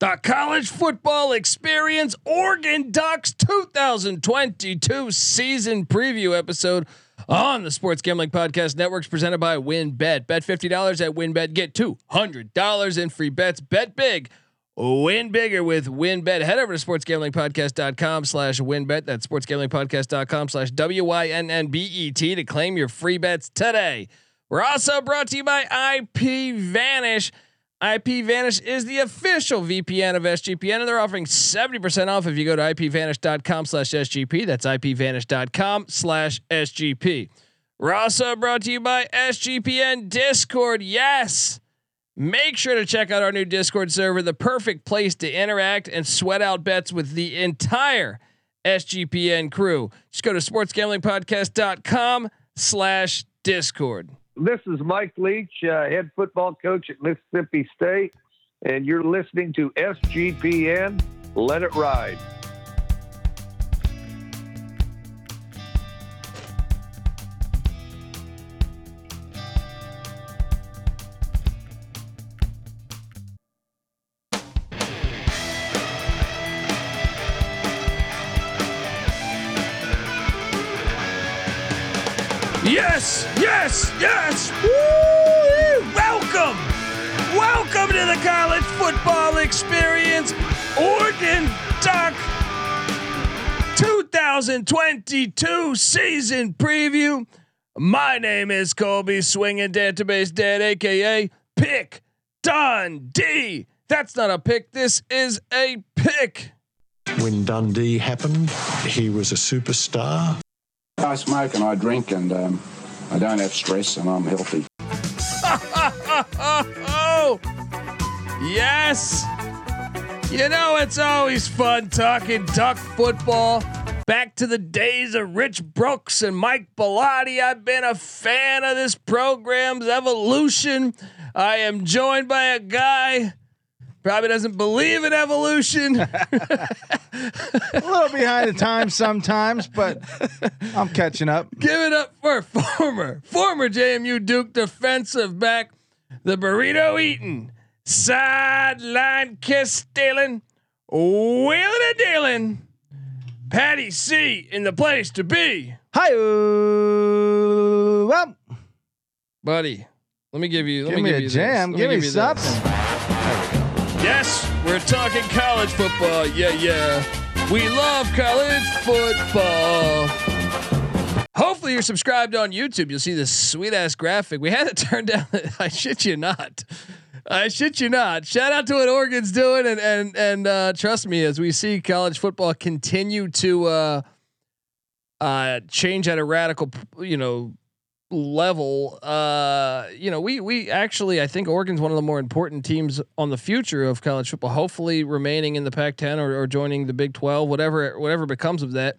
The college football experience Oregon Ducks 2022 season preview episode on the Sports Gambling Podcast Networks presented by WynnBET. Bet $50 at WynnBET. Get $200 in free bets. Bet big. Win bigger with WynnBET. Head over to sportsgamblingpodcast.com slash wynnbet. That's sportsgamblingpodcast.com slash W-Y-N-N-B-E-T to claim your free bets today. We're also brought to you by IP Vanish. IP Vanish is the official VPN of SGPN, and they're offering 70% off if you go to ipvanish.com slash SGP. That's ipvanish.com slash SGP. We're also brought to you by SGPN Discord. Yes. Make sure to check out our new Discord server, the perfect place to interact and sweat out bets with the entire SGPN crew. Just go to sportsgamblingpodcast.com slash Discord. This is Mike Leach, uh, head football coach at Mississippi State, and you're listening to SGPN. Let it ride. Yes, yes, yes. Woo! Welcome, welcome to the college football experience, Oregon Duck 2022 season preview. My name is Colby Swinging Database Dad, aka Pick Dundee. That's not a pick. This is a pick. When Dundee happened, he was a superstar. I smoke and I drink and um, I don't have stress and I'm healthy. oh, yes. You know, it's always fun talking duck football. Back to the days of Rich Brooks and Mike Bellotti. I've been a fan of this program's evolution. I am joined by a guy probably doesn't believe in evolution. a little behind the times sometimes, but I'm catching up. Give it up for former former JMU Duke defensive back, the burrito eating, sideline kiss stealing, wheeling and dealing. Patty C in the place to be. Hi, well, buddy. Let me give you. Let give me, me give a jam. Give me, me something. Yes, we're talking college football. Yeah, yeah. We love college football. Hopefully you're subscribed on YouTube. You'll see this sweet ass graphic. We had it turned down. I shit you not. I shit you not. Shout out to what Oregon's doing, and and and uh, trust me, as we see college football continue to uh, uh, change at a radical, you know, level, uh, you know, we we actually I think Oregon's one of the more important teams on the future of college football. Hopefully, remaining in the Pac-10 or, or joining the Big 12, whatever whatever becomes of that.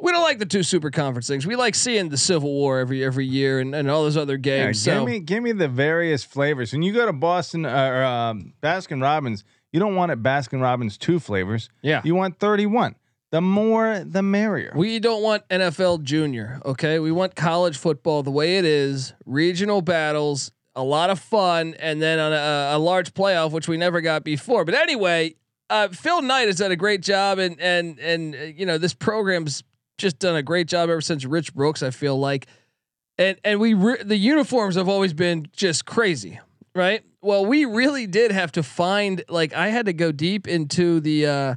We don't like the two super conference things. We like seeing the Civil War every every year and, and all those other games. Yeah, so give me give me the various flavors. When you go to Boston uh, or um, Baskin Robbins, you don't want it Baskin Robbins two flavors. Yeah, you want thirty one. The more, the merrier. We don't want NFL junior. Okay, we want college football the way it is. Regional battles, a lot of fun, and then on a, a large playoff, which we never got before. But anyway, uh, Phil Knight has done a great job, and and and uh, you know this program's just done a great job ever since Rich Brooks. I feel like, and and we re- the uniforms have always been just crazy, right? Well, we really did have to find like I had to go deep into the. Uh,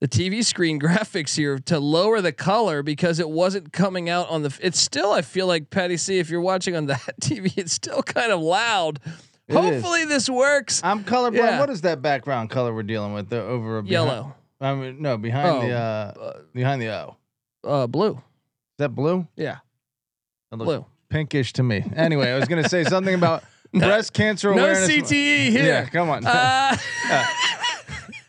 the TV screen graphics here to lower the color because it wasn't coming out on the. It's still, I feel like Patty C. If you're watching on that TV, it's still kind of loud. It Hopefully is. this works. I'm colorblind. Yeah. What is that background color we're dealing with? The over behind, Yellow, I mean, no, behind Oh, the uh, behind the O. Uh, blue. Is that blue? Yeah, blue. pinkish to me. Anyway, I was gonna say something about No- breast cancer awareness. No. CTE here. Yeah, come on. Uh,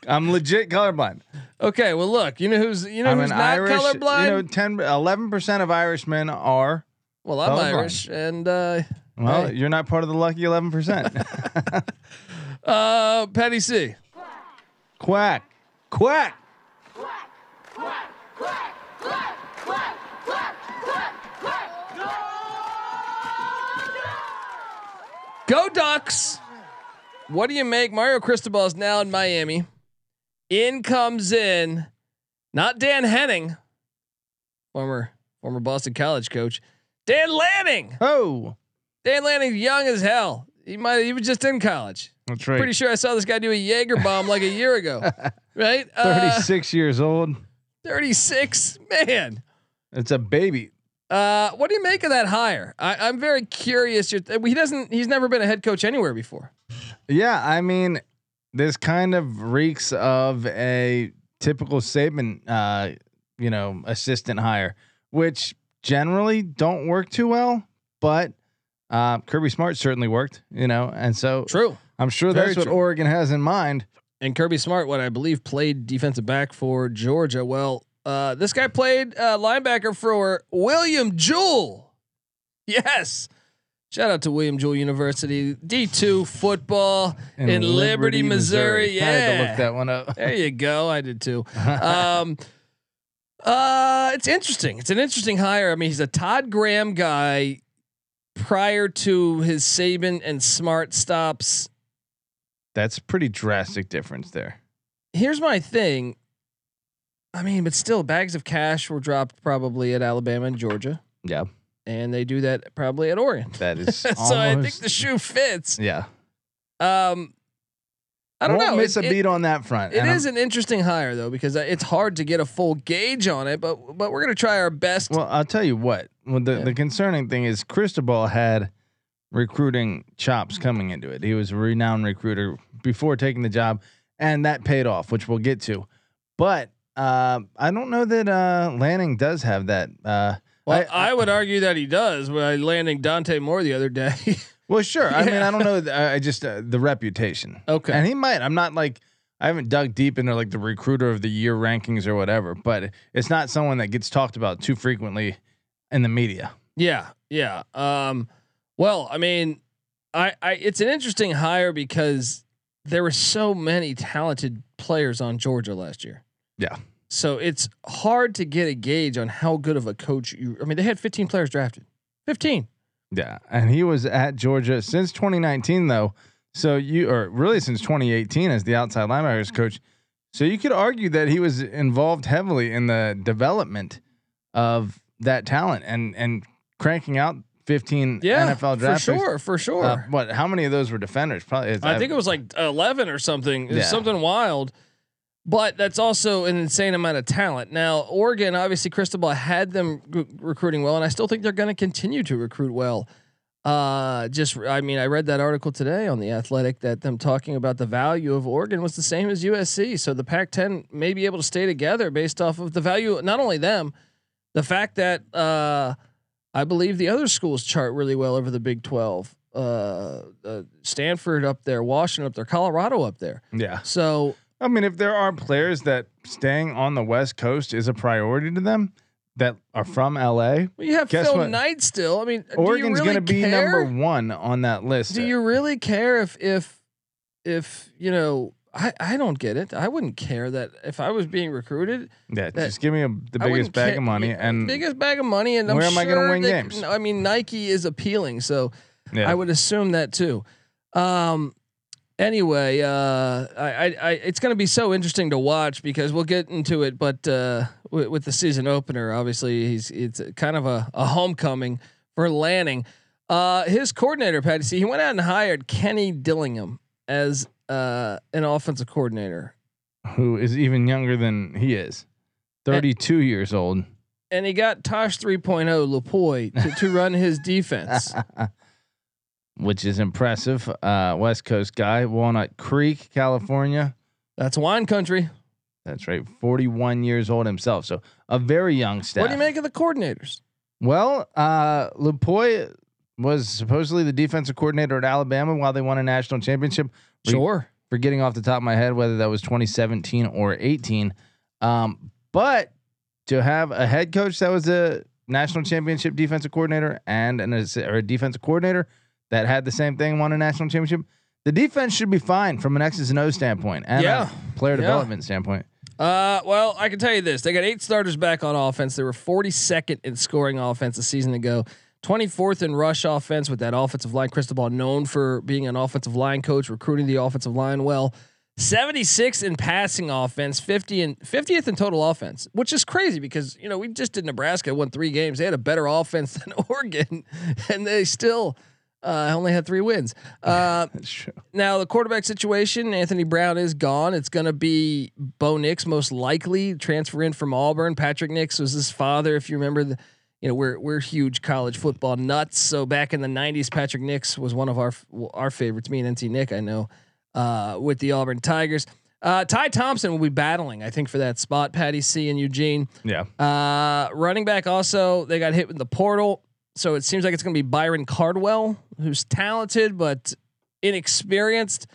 I'm legit colorblind. Okay, well look, you know who's you know I'm who's not Irish. colorblind. You know, 10, 11 percent of Irishmen are. well, I'm colorblind. Irish, and uh, Well, Hey. you're not part of the lucky eleven percent. uh, Patty C. Quack, quack, quack, quack, quack, quack, quack, quack, quack, quack. Go Ducks. What do you make? Mario Cristobal is now in Miami. In comes in, not Dan Henning, former former Boston College coach, Dan Lanning. Oh, Dan Lanning, young as hell. He might he was just in college. that's right. Pretty sure I saw this guy do a Jaeger bomb like a year ago. Right? Uh, 36 years old. 36. Man. It's a baby. Uh, what do you make of that hire? I, I'm very curious. You're- He doesn't. He's never been a head coach anywhere before. Yeah, I mean, this kind of reeks of a typical Saban, uh, you know, assistant hire, which generally don't work too well. But uh, Kirby Smart certainly worked, you know, and so True. I'm sure Very that's what true. Oregon has in mind. And Kirby Smart, what I believe, played defensive back for Georgia. Well, uh, this guy played uh, linebacker for William Jewell. Yes. Shout out to William Jewell University, D2 football in, Liberty, Missouri. Yeah. I had to look that one up. There you go. I did too. Um, uh, it's interesting. It's an interesting hire. I mean, he's a Todd Graham guy prior to his Saban and Smart stops. That's a pretty drastic difference there. Here's my thing. I mean, but still, bags of cash were dropped probably at Alabama and Georgia, Yeah, and they do that probably at Oregon. that is. so I think the shoe fits. yeah. Um, I don't Won't know. Miss It- a it- beat on that front. It is I'm- an interesting hire though because uh, it's hard to get a full gauge on it, but but we're gonna try our best. Well, I'll tell you what. Well, the, Yeah. the concerning thing is Cristobal had recruiting chops coming into it. He was a renowned recruiter before taking the job, and that paid off, which we'll get to. But uh, I don't know that uh, Lanning does have that. Uh, well, I- I, would argue that he does by landing Dante Moore the other day. well, sure. I mean, I don't know. I I just uh, the reputation. okay, And he might. I'm not like I haven't dug deep into like the recruiter of the year rankings or whatever, but it's not someone that gets talked about too frequently in the media. yeah, yeah. Um, well, I mean, I, I it's an interesting hire because there were so many talented players on Georgia last year. Yeah. So it's hard to get a gauge on how good of a coach you. I mean, they had 15 players drafted. 15. Yeah, and he was at Georgia since 2019 though. So you or really since 2018 as the outside linebackers coach. So you could argue that he was involved heavily in the development of that talent and and cranking out 15 Yeah, NFL for draft picks. sure, for sure. Uh, what? How many of those were defenders? Probably. I think it was like 11 or something. Yeah. something wild. But that's also an insane amount of talent. Now, Oregon, obviously, Cristobal had them g- recruiting well, and I still think they're going to continue to recruit well. Uh, just, I mean, I read that article today on the Athletic that them talking about the value of Oregon was the same as USC. So the Pac-10 may be able to stay together based off of the value. Not only them, the fact that uh, I believe the other schools chart really well over the Big Twelve. Uh, uh, Stanford up there, Washington up there, Colorado up there. Yeah. So I mean, if there are players that staying on the West Coast is a priority to them that are from LA, well, you have Guess Phil what? Knight still. I mean, Oregon's you going to be number one on that list. Do you really care if if if you know? I I don't get it. I wouldn't care that if I was being recruited, yeah, that- just give me a, the biggest bag ca- of money and biggest bag of money, and I'm where am I gonna sure win they- games? I mean, Nike is appealing, so yeah. I would assume that too. Um. Anyway, uh, I, I, I it's going to be so interesting to watch because we'll get into it, but uh, with, with the season opener, obviously he's it's kind of a, a homecoming for Lanning. Uh, his coordinator, Patty, see, he went out and hired Kenny Dillingham as uh, an offensive coordinator, who is even younger than he is, 32 years old. and he got Tosh 3.0 Lupoi to, to run his defense. Which is impressive. Uh, West Coast guy, Walnut Creek, California. That's wine country. That's right. 41 years old himself. So a very young staff. What do you make of the coordinators? Well, uh, Lupoi was supposedly the defensive coordinator at Alabama while they won a national championship. Re- Sure. Forgetting off the top of my head whether that was 2017 or 18. Um, but to have a head coach that was a national championship defensive coordinator and an or a defensive coordinator that had the same thing, won a national championship, the defense should be fine from an X's and O standpoint and Yeah. a player Yeah. development standpoint. Uh, well, I can tell you this: they got eight starters back on offense. They were 42nd in scoring offense a season ago, 24th in rush offense with that offensive line. Cristobal known for being an offensive line coach, recruiting the offensive line well. 76 in passing offense, 50 and 50th in total offense, which is crazy because you know we just did Nebraska won three games. They had a better offense than Oregon, and they still uh, I only had three wins. Uh, true. now the quarterback situation, Anthony Brown is gone. It's going to be Bo Nix most likely transfer in from Auburn. Patrick Nix was his father, if you remember. The, you know we're we're huge college football nuts. So back in the '90s, Patrick Nix was one of our our favorites. Me and NT Nick, I know, uh, with the Auburn Tigers. Uh, Ty Thompson will be battling, I think, for that spot. Patty C and Eugene. Yeah. Uh, running back also, they got hit with the portal. So it seems like it's going to be Byron Cardwell, who's talented but inexperienced.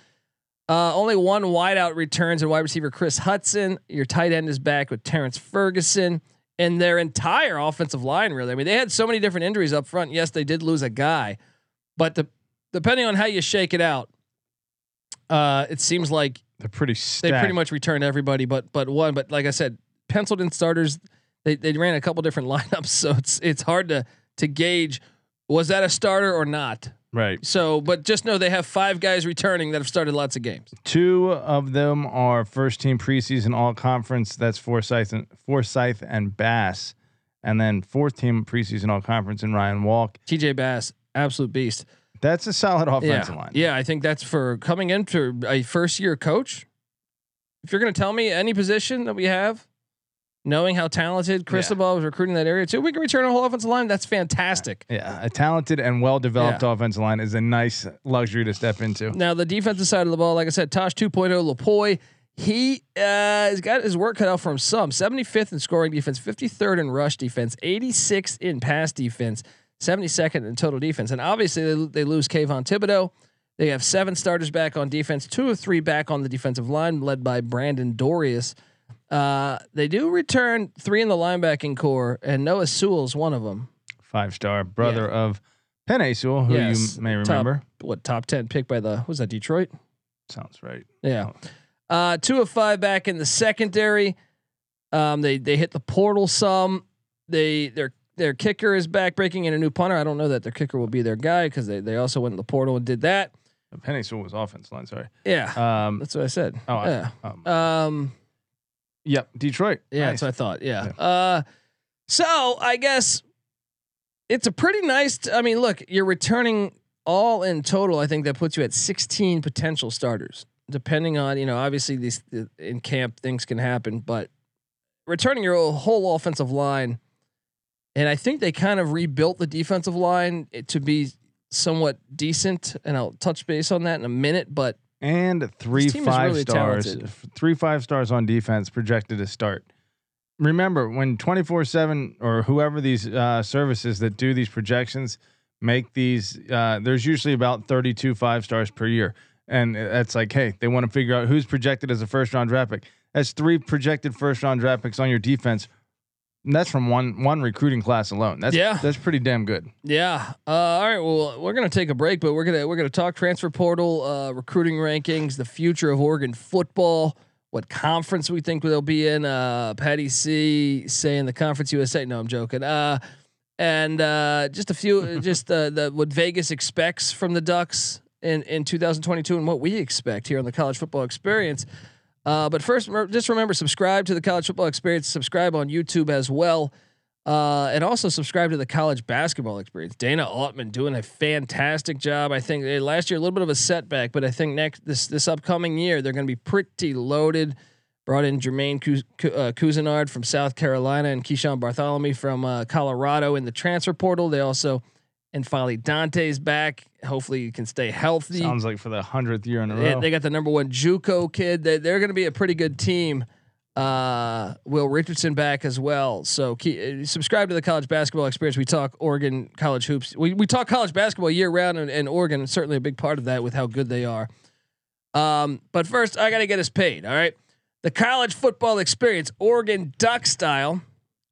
Uh, only one wideout returns and wide receiver Kris Hutson. Your tight end is back with Terrence Ferguson and their entire offensive line. Really, I mean, they had so many different injuries up front. Yes, they did lose a guy, but the depending on how you shake it out, uh, it seems like They're pretty they pretty much returned everybody but but one. But like I said, penciled in starters. They they ran a couple different lineups, so it's it's hard to to gauge was that a starter or not. right. So, but just know they have five guys returning that have started lots of games. Two of them are first team preseason all conference. That's Forsyth and Forsyth and Bass, and then fourth team preseason all conference in Ryan Walk. TJ Bass, absolute beast. That's a solid offensive yeah. line. Yeah, I think that's for coming into a first year coach. If you're going to tell me any position that we have, knowing how talented Cristobal was recruiting that area too, we can return a whole offensive line. That's fantastic. Yeah, a talented and well developed Yeah. offensive line is a nice luxury to step into. Now the defensive side of the ball, like I said, Tosh 2.0 Lupoi, he uh, has got his work cut out for him. Some 75th in scoring defense, 53rd in rush defense, 86th in pass defense, 72nd in total defense, and obviously they, they lose Kayvon Thibodeaux. They have seven starters back on defense, two or three back on the defensive line, led by Brandon Dorlus. Uh, they do return three in the linebacking core, and Noah Sewell's one of them. Five star brother of Penei Sewell, who Yes, you may top- remember. What top ten pick by the was that Detroit? Sounds right. Yeah. Uh, two of five back in the secondary. Um, they they hit the portal some. They their their kicker is back breaking in a new punter. I don't know that their kicker will be their guy because they they also went in the portal and did that. Penei Sewell was offense line. Sorry. Yeah, Um. that's what I said. Oh. I- yeah. um, Um. Yep. Detroit. Yeah, Nice. that's what I thought. Yeah. Uh. So I guess it's a pretty nice. T- I mean, look, you're returning all in total. I think that puts you at 16 potential starters, depending on you know. Obviously, these in camp things can happen, but returning your whole offensive line, and I think they kind of rebuilt the defensive line to be somewhat decent. And I'll touch base on that in a minute, but and three five really stars, talented. three five stars on defense projected to start. Remember, when twenty four seven or whoever these uh, services that do these projections make these, uh, there's usually about thirty two five stars per year, and that's like, hey, they want to figure out who's projected as a first round draft pick. That's three projected first round draft picks on your defense. That's from one one recruiting class alone. That's Yeah. that's pretty damn good. Yeah. Uh, all right. Well, we're gonna take a break, but we're gonna we're gonna talk transfer portal, uh, recruiting rankings, the future of Oregon football, what conference we think they'll be in. Uh, Patty C saying the Conference USA. No, I'm joking. Uh, and uh, just a few, just uh, the what Vegas expects from the Ducks in in 2022 and what we expect here on the College Football Experience. Uh, but first, just remember subscribe to the College Football Experience. Subscribe on YouTube as well. Uh, and also subscribe to the college basketball experience. Dana Altman doing a fantastic job. I think eh, last year a little bit of a setback, but I think next this this upcoming year they're going to be pretty loaded. Brought in Jermaine uh, Couisnard from South Carolina and Keeshawn Barthelemy from uh, Colorado in the transfer portal. They also and finally Dante's back. Hopefully you can stay healthy. Sounds like for the hundredth year in a row. they got the number one JUCO kid. They, they're going to be a pretty good team. Uh, Will Richardson back as well. So key, uh, subscribe to the college basketball experience. We talk Oregon college hoops. We, we talk college basketball year round, and, and Oregon is certainly a big part of that with how good they are. Um, but first, I got to get us paid. All right, the college football experience, Oregon Duck style,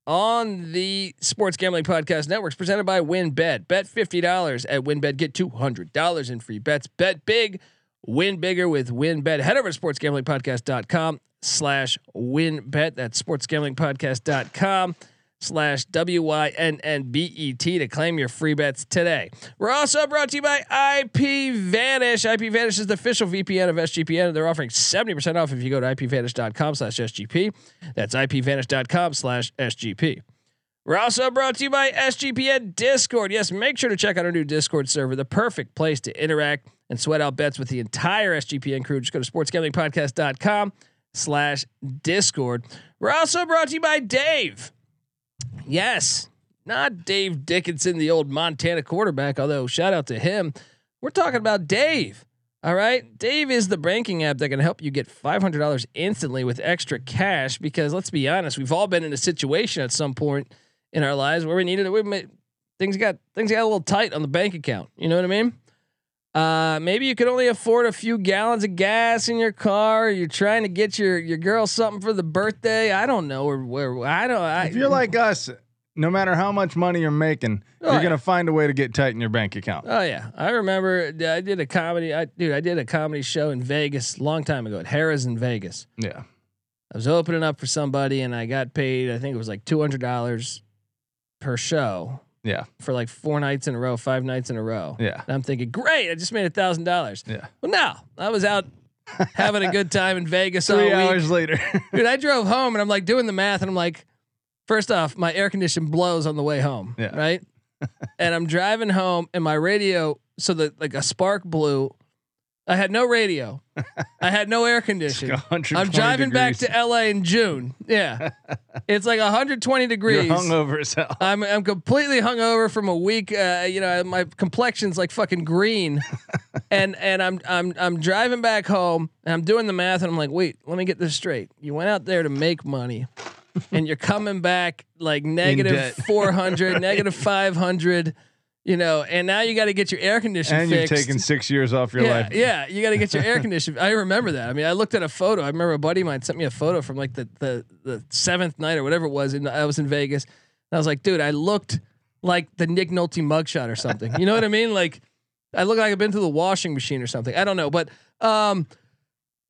on the Sports Gambling Podcast Networks, presented by WynnBET. Bet fifty dollars at WynnBET, get two hundred dollars in free bets. Bet big, win bigger with WynnBET. Head over to sportsgamblingpodcast.com slash WynnBET. That's sportsgamblingpodcast.com slash W Y N N B E T to claim your free bets today. We're also brought to you by IP Vanish. IP Vanish is the official VPN of SGPN. And they're offering 70% off if you go to ipvanish.com slash SGP. That's ipvanish.com slash SGP. We're also brought to you by SGPN Discord. Yes, make sure to check out our new Discord server, the perfect place to interact and sweat out bets with the entire SGPN crew. Just go to sportsgamblingpodcast.com slash Discord. We're also brought to you by Dave. Yes, not Dave Dickenson, the old Montana quarterback, although shout out to him. We're talking about Dave. All right. Dave is the banking app that can help you get $500 instantly with extra cash because let's be honest, we've all been in a situation at some point in our lives where we needed it. We made, things got things got a little tight on the bank account. You know what I mean? Uh, maybe you could only afford a few gallons of gas in your car. You're trying to get your your girl something for the birthday. I don't know where where I don't. I, If you're like us, no matter how much money you're making, Oh, you're yeah. gonna find a way to get tight in your bank account. Oh yeah, I remember. I did a comedy. I dude, I did a comedy show in Vegas a long time ago at Harrah's in Vegas. Yeah. I was opening up for somebody, and I got paid. I think it was like two hundred dollars per show Yeah. for like four nights in a row, five nights in a row. Yeah. And I'm thinking, great, I just made a thousand dollars. Yeah. Well, no, I was out having a good time in Vegas all Three hours later. Dude, I drove home and I'm like doing the math and I'm like, first off, my air condition blows on the way home. Yeah. Right. and I'm driving home and my radio, so that like a spark blew. I had no radio. I had no air conditioning. I'm driving back to LA in June. Yeah. it's like 120 degrees. You're degrees. hungover as hell. I'm I'm completely hungover from a week. Uh, you know, my complexion's like fucking green, and and I'm I'm I'm driving back home and I'm doing the math and I'm like, wait, let me get this straight. You went out there to make money, and you're coming back like negative debt. 400, negative 500. You know, and now you got to get your air condition And you're fixed. taking six years off your yeah, life. yeah, you got to get your air conditioning. I remember that. I mean, I looked at a photo. I remember a buddy of mine sent me a photo from like the the the seventh night or whatever it was, and I was in Vegas. And I was like, dude, I looked like the Nick Nolte mugshot or something. You know what I mean? Like, I look like I've been through the washing machine or something. I don't know, but um,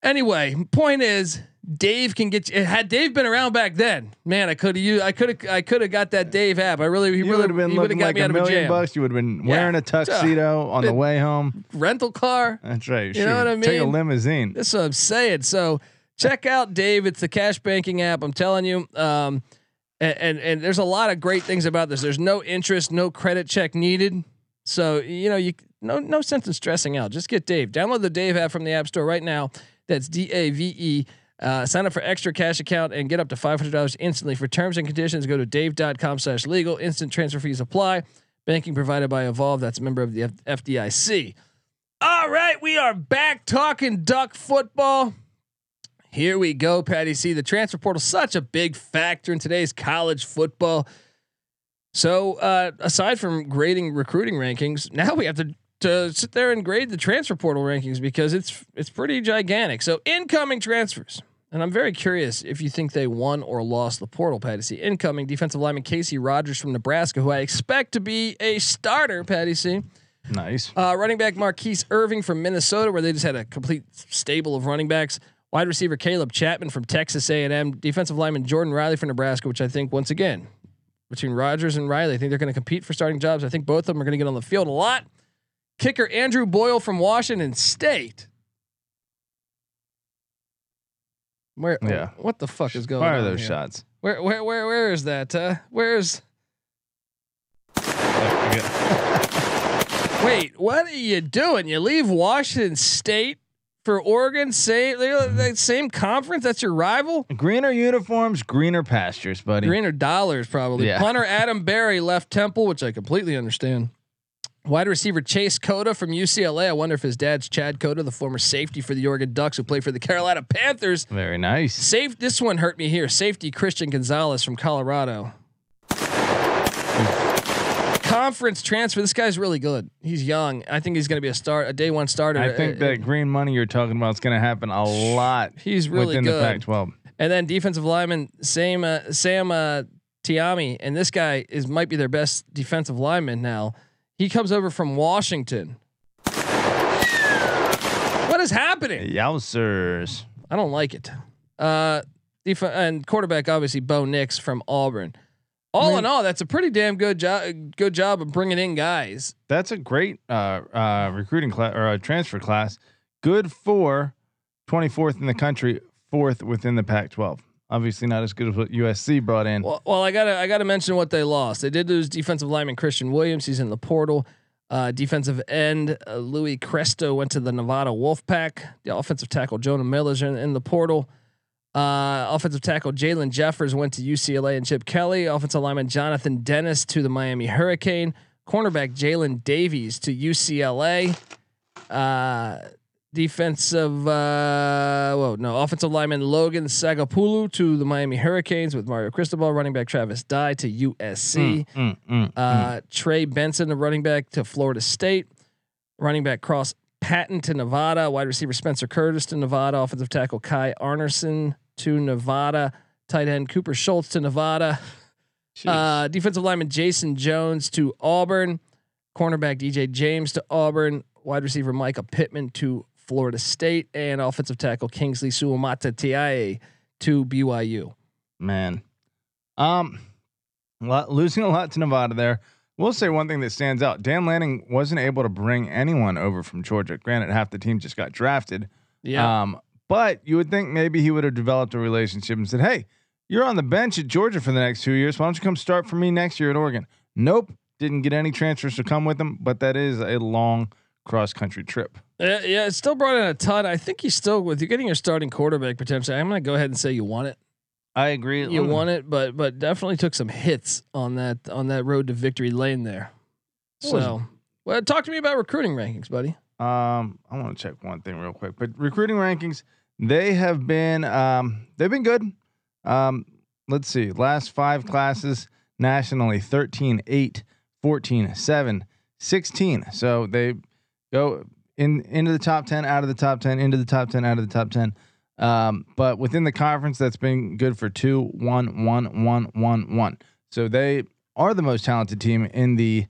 anyway, point is. Dave can get you. Had Dave been around back then, man, I could have you. I could have. I could have got that Dave app. I really, he You really would have been looking got like me a out of a million bucks. You would have been Yeah. wearing a tuxedo on the way home. Rental car. That's right. You know what I mean. Take a limousine. That's what I'm saying. So check out Dave. It's the cash banking app. I'm telling you. Um, and, and and there's a lot of great things about this. There's no interest, no credit check needed. So you know you no no sense in stressing out. Just get Dave. Download the Dave app from the App Store right now. That's D A V E. Uh, sign up for extra cash account and get up to $500 instantly. For terms and conditions, go to dave.com slash legal. Instant transfer fees apply. Banking provided by Evolve. That's a member of the F- FDIC. All right, we are back talking duck football. Here we go, Patty C. The transfer portal such a big factor in today's college football. So, uh, aside from grading recruiting rankings, now we have to to sit there and grade the transfer portal rankings because it's it's pretty gigantic. So, incoming transfers. And I'm very curious if you think they won or lost the portal, Patty C. Incoming defensive lineman Casey Rogers from Nebraska, who I expect to be a starter, Patty C. Nice. Uh, running back Mar'Keise Irving from Minnesota, where they just had a complete stable of running backs. Wide receiver Caleb Chapman from Texas A&M. Defensive lineman Jordan Riley from Nebraska, which I think once again between Rogers and Riley, I think they're going to compete for starting jobs. I think both of them are going to get on the field a lot. Kicker Andrew Boyle from Washington State. Where? Yeah. What the fuck is going Fire on? those here? shots. Where? Where? Where? Where is that? Uh, where's? Wait, what are you doing? You leave Washington State for Oregon? Same, the same conference? That's your rival? Greener uniforms, greener pastures, buddy. Greener dollars, probably. Yeah. Punter Adam Barry left Temple, which I completely understand. Wide receiver Chase Cota from UCLA. I wonder if his dad's Chad Cota, the former safety for the Oregon Ducks, who played for the Carolina Panthers. Very nice. Safe. This one hurt me here. Safety Christian Gonzalez from Colorado. Conference transfer. This guy's really good. He's young. I think he's going to be a start, a day one starter. I think Uh, that green money you're talking about is going to happen a lot he's really within good. the Pac-12. And then defensive lineman Sam uh, Sam uh, Taimani, and this guy is might be their best defensive lineman now. He comes over from Washington. What is happening? Yowzers. I don't like it. Uh, def- and quarterback obviously Bo Nix from Auburn. all mean- in all, that's a pretty damn good job. Good job of bringing in guys. That's a great uh, uh, recruiting class or a transfer class. Good for 24th in the country, fourth within the Pac-12. Obviously, not as good as what USC brought in. Well, well, I gotta I gotta mention what they lost. They did lose defensive lineman Christian Williams. He's in the portal. Uh, defensive end uh, Louis Cresto went to the Nevada Wolfpack. The offensive tackle Jonah Miller's in, in the portal. Uh, offensive tackle Jalen Jeffers went to UCLA and Chip Kelly. Offensive lineman Jonathan Dennis to the Miami Hurricane. Cornerback Jalen Davies to UCLA. Uh, defensive, uh, well, no, offensive lineman Logan Sagapolu to the Miami Hurricanes with Mario Cristobal. Running back Travis Dye to USC. Mm, mm, Uh, Trey Benson, the running back to Florida State. Running back Cross Patton to Nevada. Wide receiver Spencer Curtis to Nevada. Offensive tackle Kai Arnerson to Nevada. Tight end Cooper Schultz to Nevada. Uh, defensive lineman Jason Jones to Auburn. Cornerback DJ James to Auburn. Wide receiver Mycah Pittman to Florida State. And offensive tackle Kingsley Suamataia to BYU. man. Um, losing a lot to Nevada there. We'll say one thing that stands out: Dan Lanning wasn't able to bring anyone over from Georgia. Granted, half the team just got drafted. Yeah. Um, but you would think maybe he would have developed a relationship and said, "Hey, you're on the bench at Georgia for the next two years. Why don't you come start for me next year at Oregon?" Nope, didn't get any transfers to come with him. But that is a long cross country trip. Yeah, yeah, it still brought in a ton. I think you still, with you getting your starting quarterback potentially, I'm going to go ahead and say you won it. I agree. You won it, but but definitely took some hits on that on that road to victory lane there. So, well, talk to me about recruiting rankings, buddy. Um, I want to check one thing real quick. But recruiting rankings, they have been um, they've been good. Um, let's see. Last five classes nationally 13, 8, 14, 7, 16. So they go in into the top 10, out of the top 10, into the top 10, out of the top 10. Um, but within the conference, that's been good for two, one, one, one, one, one. So they are the most talented team in the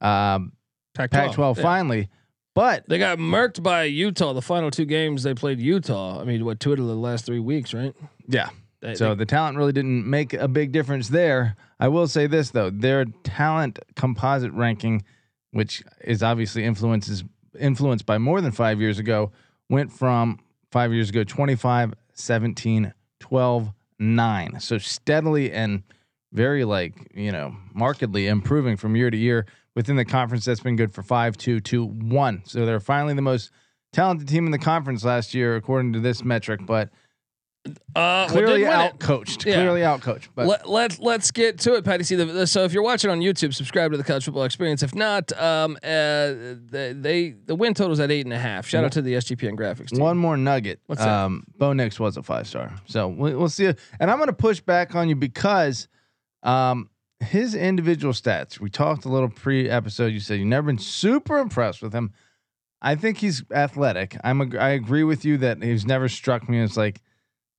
um, Pac-12 Yeah. finally. But They got murked by Utah. The final two games they played Utah. I mean, what two out of the last three weeks, right? yeah, They- so the talent really didn't make a big difference there. I will say this though, their talent composite ranking, which is obviously influences influenced by more than 5 years ago, went from 5 years ago 25, 17, 12, 9. So steadily and very like, you know, markedly improving from year to year within the conference that's been good for 5 2 2 1. So they're finally the most talented team in the conference last year according to this metric, but uh, clearly it. out coached. Yeah. Clearly out coached. But Let, let let's get to it, Patty. See the, the- so if you're watching on YouTube, subscribe to the College Football Experience. If not, um, uh, they, they the win total's at eight and a half. Shout out to the SGPN graphics team. one more nugget. What's that? um, Bo Nix was a five star. So we, we'll see. And I'm going to push back on you because um, his individual stats. We talked a little pre episode. You said you've never been super impressed with him. I think he's athletic. I'm. A, I agree with you that he's never struck me as like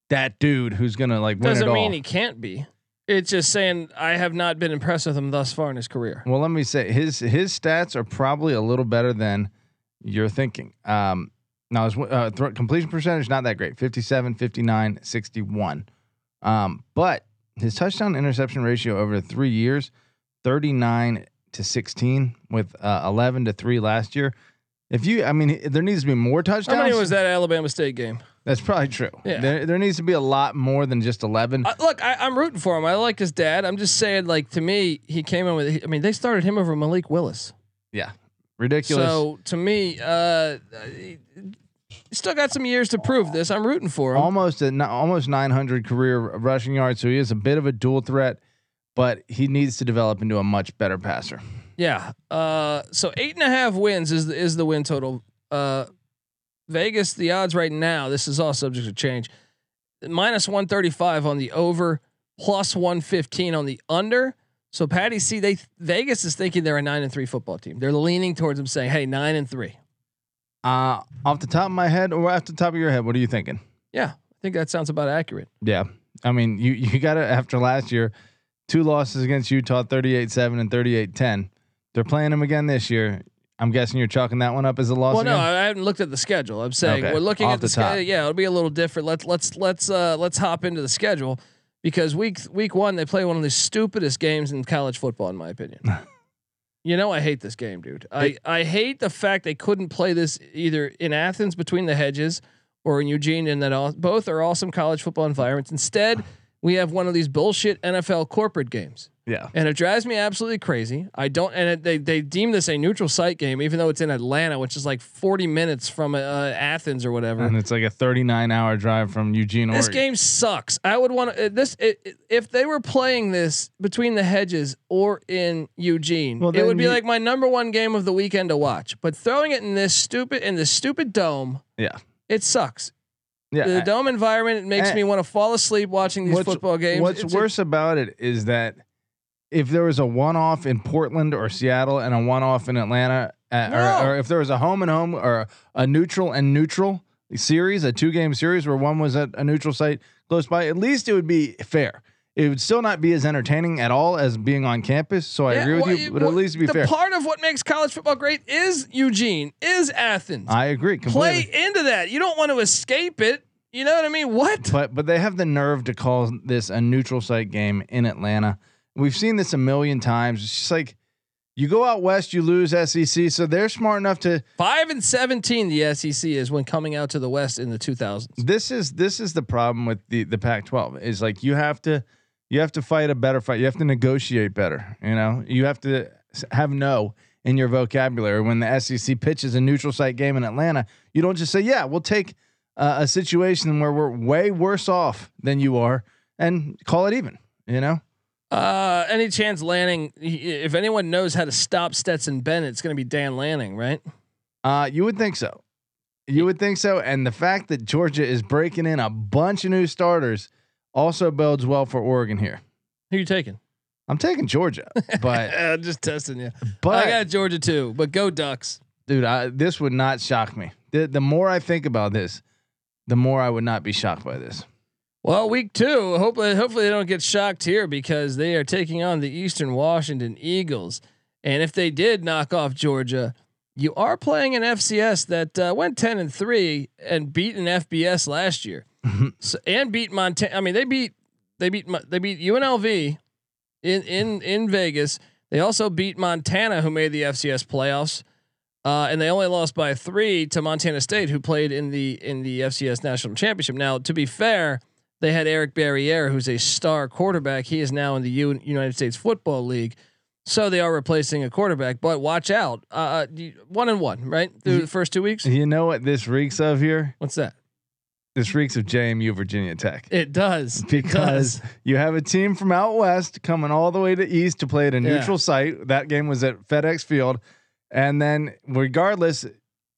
that dude who's gonna like win Doesn't it mean all. he can't be. It's just saying I have not been impressed with him thus far in his career. Well, let me say his his stats are probably a little better than you're thinking. Um, now his uh, throw, completion percentage not that great 57, 59, 61. Um, but his touchdown interception ratio over three years 39 to 16 with uh, 11 to 3 last year. If you, I mean, there needs to be more touchdowns. How many was that Alabama State game? That's probably true. Yeah. There, there needs to be a lot more than just 11. Uh, look, I, I'm rooting for him. I like his dad. I'm just saying, like to me, he came in with. I mean, they started him over Malik Willis. yeah. Ridiculous. So to me, uh, still got some years to prove this. I'm rooting for him. almost a, almost 900 career rushing yards. So he is a bit of a dual threat, but he needs to develop into a much better passer. Yeah. Uh, so eight and a half wins is the, is the win total. Uh, Vegas, the odds right now. This is all subject to change. Minus one thirty five on the over, plus one fifteen on the under. So Patty, see, they Vegas is thinking they're a nine and three football team. They're leaning towards them, saying, "Hey, nine and three." Uh, off the top of my head, or off the top of your head, what are you thinking? Yeah, I think that sounds about accurate. Yeah, I mean, you you got to after last year, two losses against Utah, 38-7 and 38-10. They're playing them again this year. I'm guessing you're chalking that one up as a loss. Well, no, again? I I haven't looked at the schedule. I'm saying Okay, we're looking off at the, the schedule. Yeah, it'll be a little different. Let's let's let's uh let's hop into the schedule because week week one they play one of the stupidest games in college football, in my opinion. you know, I hate this game, dude. I I hate the fact they couldn't play this either in Athens between the hedges or in Eugene, and that all both are awesome college football environments. Instead, we have one of these bullshit NFL corporate games. Yeah. And it drives me absolutely crazy. I don't, and it, they they deem this a neutral site game, even though it's in Atlanta, which is like 40 minutes from uh, Athens or whatever. And it's like a 39 hour drive from Eugene, This Oregon. game sucks. I would want to this it, if they were playing this between the hedges or in Eugene. Well, it would be you- like my number one game of the weekend to watch. But throwing it in this stupid in this stupid dome, Yeah. it sucks. Yeah. The dome environment makes me want to fall asleep watching these football games. What's It's- worse about it is that if there was a one off in Portland or Seattle and a one off in Atlanta, uh, No. or, or if there was a home and home or a neutral and neutral series, a two game series where one was at a neutral site close by, at least it would be fair. It would still not be as entertaining at all as being on campus. So I Yeah, agree with well, you, but at least be the fair. part of what makes college football great is Eugene, is Athens. I agree Play into that. You don't want to escape it. You know what I mean? What? But but they have the nerve to call this a neutral site game in Atlanta. We've seen this a million times. It's just like you go out west, you lose SEC, so they're smart enough to. Five and seventeen, the SEC is when coming out to the West in the two thousands. This is this is the problem with the the Pac-12 is like you have to you have to fight a better fight. You have to negotiate better. You know, you have to have no in your vocabulary when the SEC pitches a neutral site game in Atlanta. You don't just say, "Yeah, we'll take uh, a situation where we're way worse off than you are and call it even." You know. Uh, any chance Lanning? If anyone knows how to stop Stetson Bennett, it's going to be Dan Lanning, right? Uh, you would think so. You would think so. And the fact that Georgia is breaking in a bunch of new starters also bodes well for Oregon here. Who are you taking? I'm taking Georgia, but Uh, just testing you. but I got Georgia too, but go Ducks. dude, I, this would not shock me. The, the more I think about this, the more I would not be shocked by this. Well, week two. Hopefully, hopefully they don't get shocked here because they are taking on the Eastern Washington Eagles, and if they did knock off Georgia, you are playing an FCS that uh, went ten and three and beat an FBS last year, so, and beat Montana. I mean, they beat they beat they beat UNLV in in in Vegas. They also beat Montana, who made the FCS playoffs. Uh, and they only lost by three to Montana State, who played in the in the FCS national championship. Now, to be fair, they had Eric Barriere, who's a star quarterback. He is now in the U- United States Football League, so they are replacing a quarterback. But watch out, uh, one and one, right through the first two weeks. You know what this reeks of here? What's that? This reeks of JMU Virginia Tech. It does It Because does. you have a team from out west coming all the way to east to play at a Yeah. neutral site. That game was at FedEx Field. And then, regardless,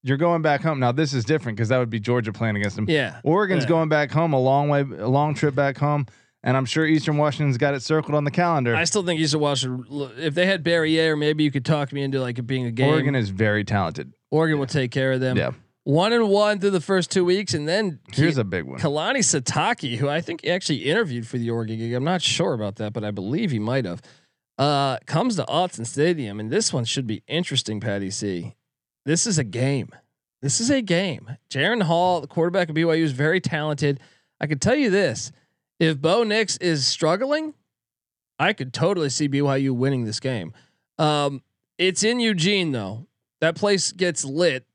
you're going back home. Now, this is different because that would be Georgia playing against them. yeah, Oregon's Yeah. going back home a long way, a long trip back home. And I'm sure Eastern Washington's got it circled on the calendar. I still think you should watch. it. If they had Barriere, maybe you could talk me into like it being a game. Oregon is very talented. Oregon will take care of them. Yeah. one and one through the first two weeks, and then Here's a big one. Kalani Sitake, who I think actually interviewed for the Oregon gig. I'm not sure about that, but I believe he might have. Uh, comes to Autzen Stadium, and this one should be interesting, Patty C. This is a game. This is a game. Jaren Hall, the quarterback of BYU, is very talented. I could tell you this: if Bo Nix is struggling, I could totally see BYU winning this game. Um, it's in Eugene though. That place gets lit.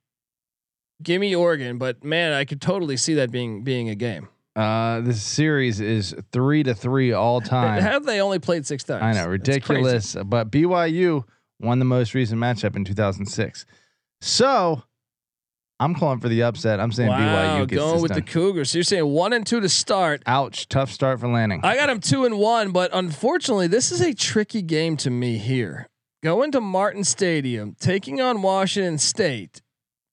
Give me Oregon, but man, I could totally see that being being a game. Uh, this series is three to three all time. Have they only played six times? I know, ridiculous. But BYU won the most recent matchup in 2006. So I'm calling for the upset. I'm saying Wow, BYU gets going with done. the Cougars. So you're saying one and two to start. Ouch! Tough start for Lanning. I got them two and one, but unfortunately, this is a tricky game to me here. Going to Martin Stadium, taking on Washington State.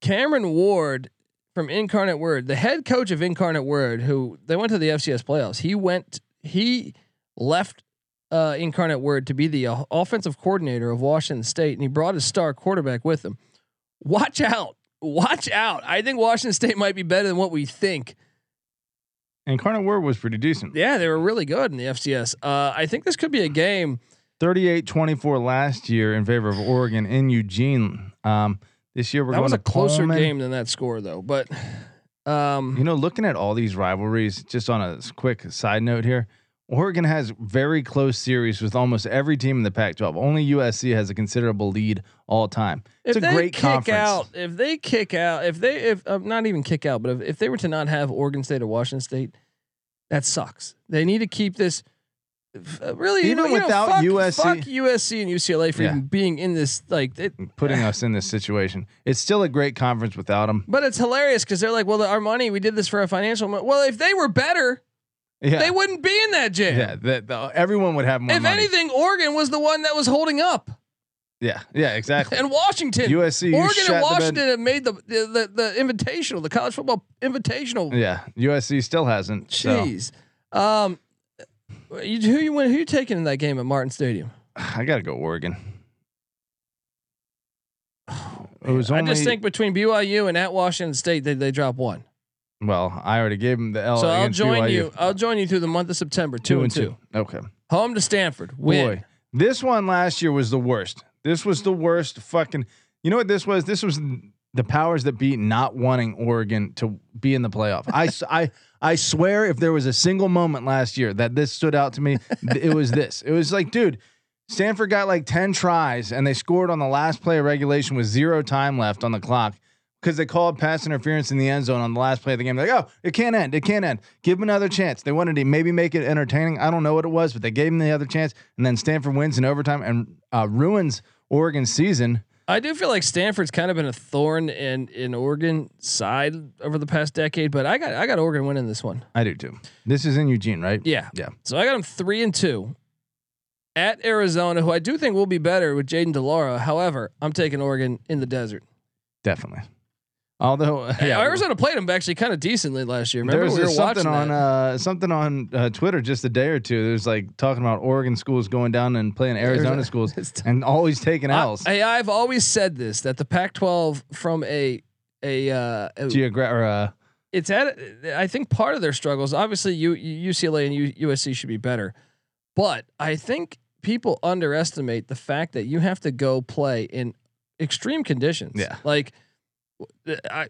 Cameron Ward from Incarnate Word, the head coach of Incarnate Word, who they went to the FCS playoffs. He went, he left uh, Incarnate Word to be the uh, offensive coordinator of Washington State, and he brought his star quarterback with him. Watch out. Watch out. I think Washington State might be better than what we think. Incarnate Word was pretty decent. Yeah, they were really good in the FCS. Uh, I think this could be a game. 38-24 last year in favor of Oregon in Eugene. Um, this year we're that going was to a closer Pullman. game than that score, though. But um, You know, looking at all these rivalries, just on a quick side note here, Oregon has very close series with almost every team in the Pac-12. Only USC has a considerable lead all time. It's if a they great kick conference. out, if they kick out, if they, if uh, not even kick out, but if, if they were to not have Oregon State or Washington State, that sucks. They need to keep this. uh, Really, you Even know, you know, without fuck- USC fuck USC and UCLA for Yeah. even being in this. Like, it, putting us in this situation. It's still a great conference without them. but it's hilarious because they're like, well, our money, we did this for a financial. Mo-. Well, if they were better, Yeah, they wouldn't be in that jam. yeah. The, the, everyone would have more if money. anything, Oregon was the one that was holding up, yeah, yeah, exactly. and Washington. USC, Oregon and. Washington have made the, the the the invitational, the college football invitational. Yeah, USC still hasn't. so. Jeez. Um, you, who you win? Who you taking in that game at Martin Stadium? I gotta go Oregon. It was I just think between BYU and at Washington State, they they drop one. Well, I already gave him the L. so I'll join BYU. you. I'll join you through the month of September. Two, and two. Okay. Home to Stanford. Win. Boy, this one last year was the worst. This was the worst fucking. You know what this was? This was the powers that be not wanting Oregon to be in the playoff. I, I, I swear, if there was a single moment last year that this stood out to me, it was this. It was like, dude, Stanford got like 10 tries and they scored on the last play of regulation with zero time left on the clock because they called pass interference in the end zone on the last play of the game. They're like, oh, it can't end. It can't end. Give them another chance. They wanted to maybe make it entertaining. I don't know what it was, but they gave him the other chance. And then Stanford wins in overtime and uh, ruins Oregon's season. I do feel like Stanford's kind of been a thorn in in Oregon side over the past decade, but I got I got Oregon winning this one. I do too. This is in Eugene, right? Yeah. Yeah. So I got them three and two at Arizona, who I do think will be better with Jayden de Laura. However, I'm taking Oregon in the desert. Definitely. Although, yeah, Arizona played them actually kind of decently last year. Remember There's we were uh, something watching on uh, something on uh, Twitter just a day or two. There's like talking about Oregon schools going down and playing Arizona Arizona- schools t- and always taking I, L's. I, I've always said this that the Pac-12 from a a, uh, a uh, it's at I think part of their struggles. Obviously, U, UCLA and U, USC should be better, but I think people underestimate the fact that you have to go play in extreme conditions. Yeah. like I,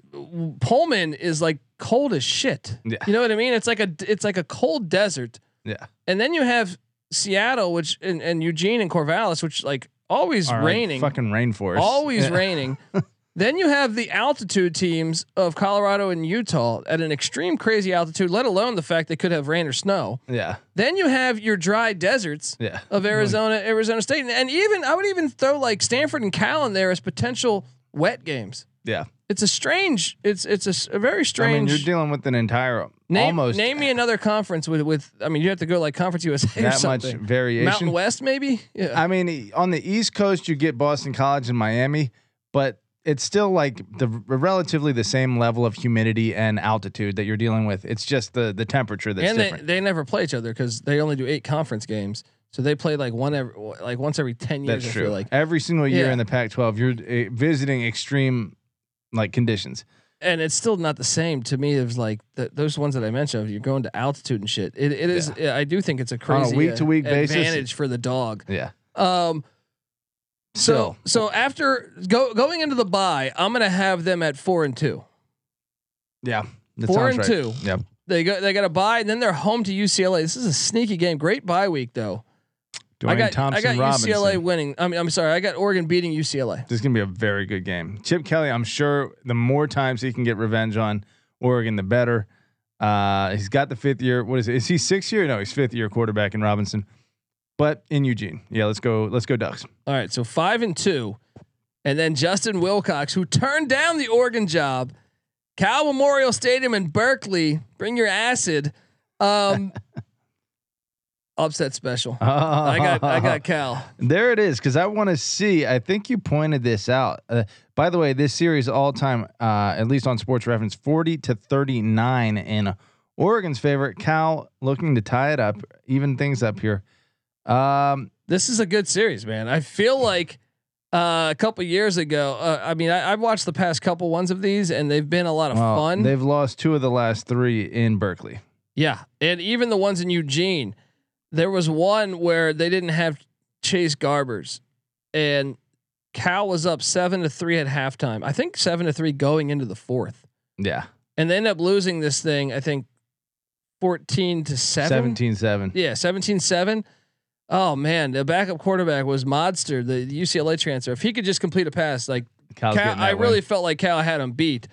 Pullman is like cold as shit. Yeah. you know what I mean. It's like a it's like a cold desert. Yeah. and then you have Seattle, which and, and Eugene and Corvallis, which like always are like raining, fucking rainforest. always Yeah. raining. then you have the altitude teams of Colorado and Utah at an extreme crazy altitude, let alone the fact they could have rain or snow. Yeah, Then you have your dry deserts yeah. of Arizona, Arizona State, and, and even I would even throw like Stanford and Cal in there as potential wet games. Yeah. It's a strange. It's it's a very strange. I mean, you're dealing with an entire name, almost name me another conference with with. I mean, you have to go like Conference USA or that much variation. Mountain West, maybe. Yeah. I mean, on the East Coast, you get Boston College and Miami, but it's still like the relatively the same level of humidity and altitude that you're dealing with. It's just the the temperature that's and they, different. they never play each other because they only do eight conference games. So they play like one every like once every ten years. That's true. like, Every single year Yeah. in the Pac-12, you're uh, visiting extreme like conditions. and it's still not the same to me. As like the, those ones that I mentioned. You're going to altitude and shit. It, it is. I do think it's a crazy week-to-week uh, basis. advantage for the dog. Yeah. Um. So so after go going into the bye, I'm gonna have them at four and two. Yeah. Four and right. two. Yep. They go they got a bye, and then they're home to UCLA. This is a sneaky game. Great bye week though. Dwayne I got Thompson I got Robinson. UCLA winning. I mean, I'm sorry. I got Oregon beating UCLA. This is gonna be a very good game. Chip Kelly, I'm sure the more times he can get revenge on Oregon, the better. Uh, he's got the fifth year. What is it? Is he sixth year? No, he's fifth year quarterback in Robinson. But in Eugene, yeah, let's go. Let's go Ducks. All right, so five and two, and then Justin Wilcox, who turned down the Oregon job, Cal Memorial Stadium in Berkeley. Bring your acid. Um, upset special. I got I got Cal. There it is, because I want to see. I think you pointed this out. Uh, by the way, this series all time, uh, at least on Sports Reference, forty to thirty nine in Oregon's favorite. Cal looking to tie it up, even things up here. Um, This is a good series, man. I feel like uh, a couple years ago. Uh, I mean, I, I've watched the past couple ones of these, and they've been a lot of well, fun. They've lost two of the last three in Berkeley. Yeah, and even the ones in Eugene, there was one where they didn't have Chase Garbers, and Cal was up seven to three at halftime. I think seven to three going into the fourth, Yeah, and they end up losing this thing. I think 14 to 7. 17-7. Yeah, 17-7. Oh man, the backup quarterback was Modster, the UCLA transfer. If he could just complete a pass, like Cal, I win. really felt like Cal had him beat.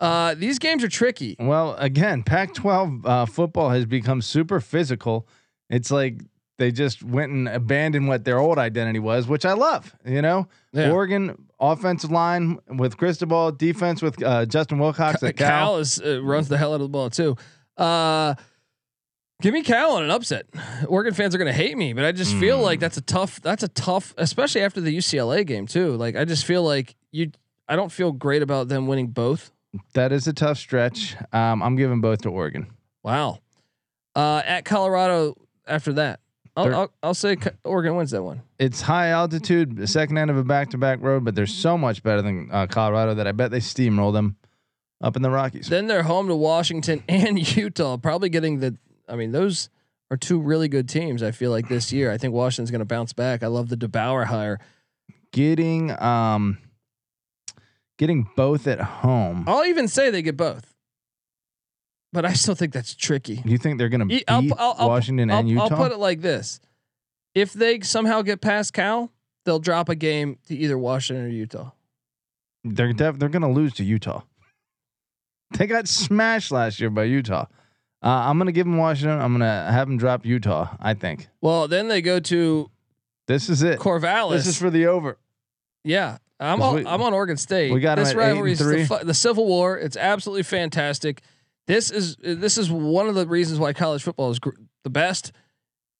Uh, these games are tricky. Well, again, Pac-12 uh, football has become super physical. It's like they just went and abandoned what their old identity was, which I love. You know, Yeah. Oregon offensive line with Cristobal, defense with uh, Justin Wilcox at Cal, Cal. is uh, runs the hell out of the ball too. Uh, give me Cal on an upset. Oregon fans are gonna hate me, but I just feel Mm. like that's a tough. That's a tough, especially after the UCLA game too. Like I just feel like you. I don't feel great about them winning both. That is a tough stretch. Um, I'm giving both to Oregon. Wow. Uh, at Colorado after that, I'll I'll, I'll say Oregon wins that one. It's high altitude, the second end of a back-to-back road, but they're so much better than uh, Colorado that I bet they steamroll them up in the Rockies. Then they're home to Washington and Utah, probably getting the. I mean, those are two really good teams. I feel like this year. I think Washington's going to bounce back. I love the DeBoer hire. Getting um, getting both at home. I'll even say they get both, but I still think that's tricky. Do you think they're going to beat I'll I'll- Washington I'll, and Utah? I'll put it like this: if they somehow get past Cal, they'll drop a game to either Washington or Utah. they're def- they're going to lose to Utah. They got smashed last year by Utah. Uh, I'm going to give them Washington. I'm going to have them drop Utah. I think Well, then they go to this is it. Corvallis. This is for the over. Yeah, I'm on, we- I'm on Oregon State. we got this at eight and rivalry is the, the Civil War. It's absolutely fantastic. This is this is one of the reasons why college football is gr- the best.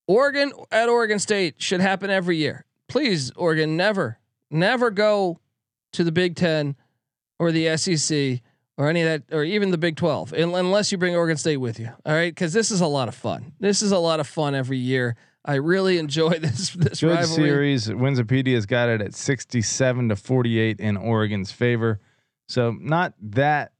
Oregon at Oregon State should happen every year. Please, Oregon, never, never go to the Big Ten or the SEC or any of that, or even the Big Twelve, un- unless you bring Oregon State with you. All right, because this is a lot of fun. This is a lot of fun every year. I really enjoy this this Good rivalry. series. Winsipedia's got it at 67 to 48 in Oregon's favor. So not that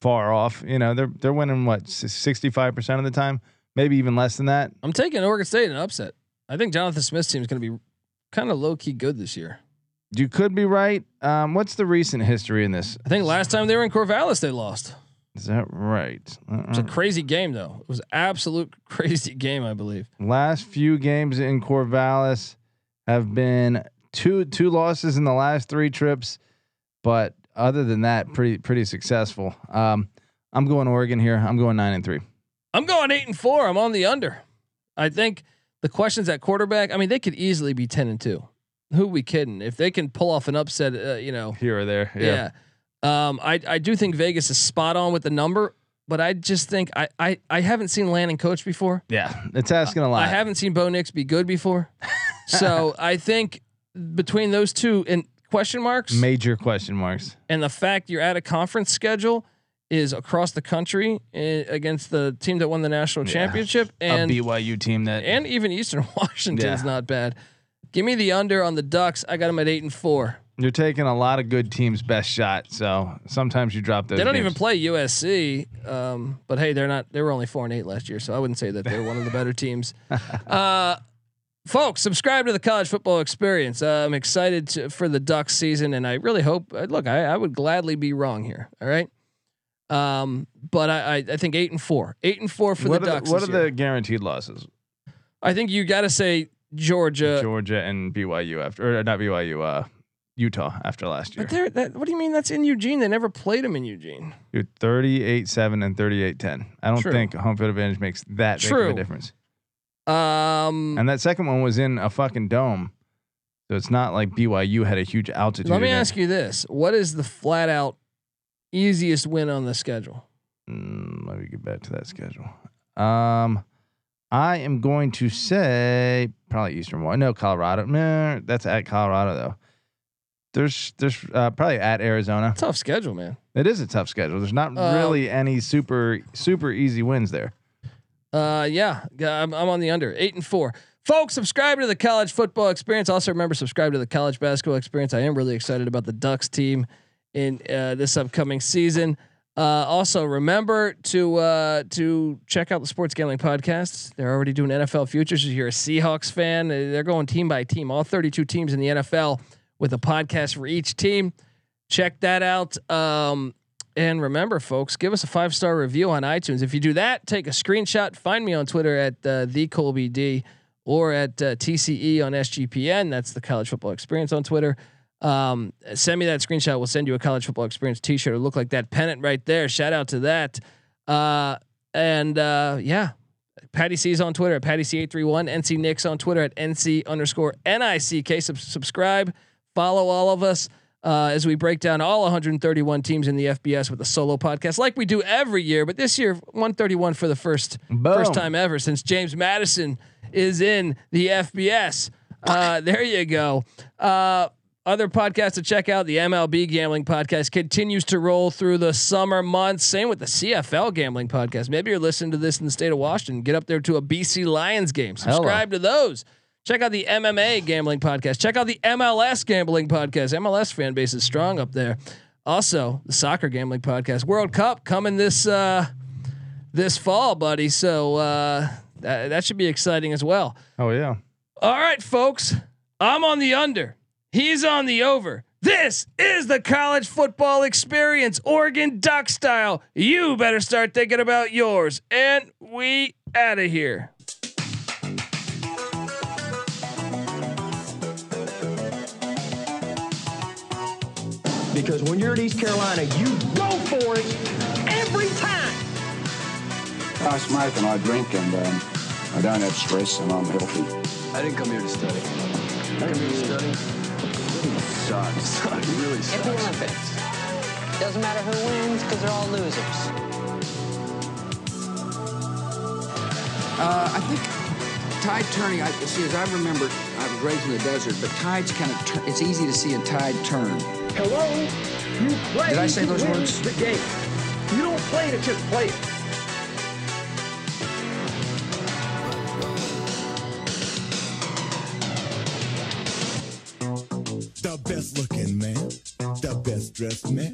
far off. You know, they're they're winning what 65% of the time, maybe even less than that. I'm taking Oregon State in an upset. I think Jonathan Smith's team is going to be kind of low key good this year. You could be right. Um, what's the recent history in this? I think last time they were in Corvallis, they lost. Is that right? It was a Uh-uh. crazy game, though. It was absolute crazy game, I believe. Last few games in Corvallis have been two two losses in the last three trips, but other than that, pretty pretty successful. Um, I'm going Oregon here. I'm going nine and three. I'm going eight and four. I'm on the under. I think the questions at quarterback. I mean, they could easily be ten and two. Who we kidding? If they can pull off an upset, uh, you know, Here or there, yeah. Um, I I do think Vegas is spot on with the number, but I just think I I I haven't seen Lanning coach before. Yeah, it's asking a lot. I haven't seen Bo Nix be good before. so I think between those two and question marks major question marks. and the fact you're at a conference schedule is across the country eh, against the team that won the national Yeah. championship and a BYU team that and even Eastern Washington's Yeah. not bad. Give me the under on the Ducks. I got them at eight and four. you're taking a lot of good teams' best shot. So sometimes you drop those. They don't even play USC, um, but hey, they're not. They were only four and eight last year, so I wouldn't say that they're one of the better teams. Uh, folks, subscribe to the College Football Experience. Uh, I'm excited to, for the Ducks season, and I really hope. uh, Look, I, I would gladly be wrong here. All right, um, but I, I, I think eight and four, eight and four for what the Ducks. what are year. the guaranteed losses? I think you got to say Georgia. Georgia and BYU after, or not BYU, uh, Utah after last year. But they're, that, what do you mean that's in Eugene? They never played them in Eugene. Dude, 38-7 and 38-10. I don't True. think home field advantage makes that big of a difference. Um, And that second one was in a fucking dome. So it's not like BYU had a huge altitude. let me ask you this: What is the flat out easiest win on the schedule? Mm, let me get back to that schedule. Um, I am going to say probably Eastern one. No, Colorado. Nah, that's at Colorado though. There's there's uh, probably at Arizona. Tough schedule, man. It is a tough schedule. There's not Um, really any super super easy wins there. Uh, yeah, I'm, I'm on the under eight and four. Folks, subscribe to the college football experience. Also, remember subscribe to the college basketball experience. I am really excited about the Ducks team in uh, this upcoming season. Uh, also, remember to uh, to check out the Sports Gambling Podcast. They're already doing NFL futures. If you're a Seahawks fan, uh, they're going team by team, all 32 teams in the NFL with a podcast for each team. Check that out. Um, And remember, folks, give us a five star review on iTunes. If you do that, take a screenshot. Find me on Twitter at uh, the Colby D or at uh, TCE on SGPN. That's the College Football Experience on Twitter. Um, send me that screenshot. We'll send you a College Football Experience T-shirt. It'll look like that pennant right there. Shout out to that. Uh, and uh, yeah, Patty C's on Twitter at Patty C eight three one. NC Nicks on Twitter at NC underscore NICK. Sub- subscribe, follow all of us uh, as we break down all 131 teams in the FBS with a solo podcast, like we do every year. But this year, 131 for the first Boom. first time ever since James Madison is in the FBS. Uh, there you go. Uh, other podcasts to check out. The MLB Gambling Podcast continues to roll through the summer months. Same with the CFL Gambling Podcast. Maybe you're listening to this in the state of Washington. Get up there to a BC Lions game. Subscribe to those. Check out the MMA Gambling Podcast. Check out the MLS Gambling Podcast. MLS fan base is strong up there. Also, the Soccer Gambling Podcast. World Cup coming this uh, this fall, buddy. So uh, that, that should be exciting as well. Oh yeah. All right, folks. I'm on the under. He's on the over. This is the college football experience, Oregon Duck style. You better start thinking about yours. And we out of here. Because when you're at East Carolina, you go for it every time. I smoke and I drink and um, I don't have stress and I'm healthy. I didn't come here to study. I come here to study. It sucks. It really At the sucks. Olympics. Doesn't matter who wins because they're all losers. Uh, I think tide turning. I see. As I remember, I was raised in the desert, but tides kind of. Tur- it's easy to see a tide turn. Hello? You play Did I say to those win words? The game. You don't play to just play it. The best looking man, the best dressed man.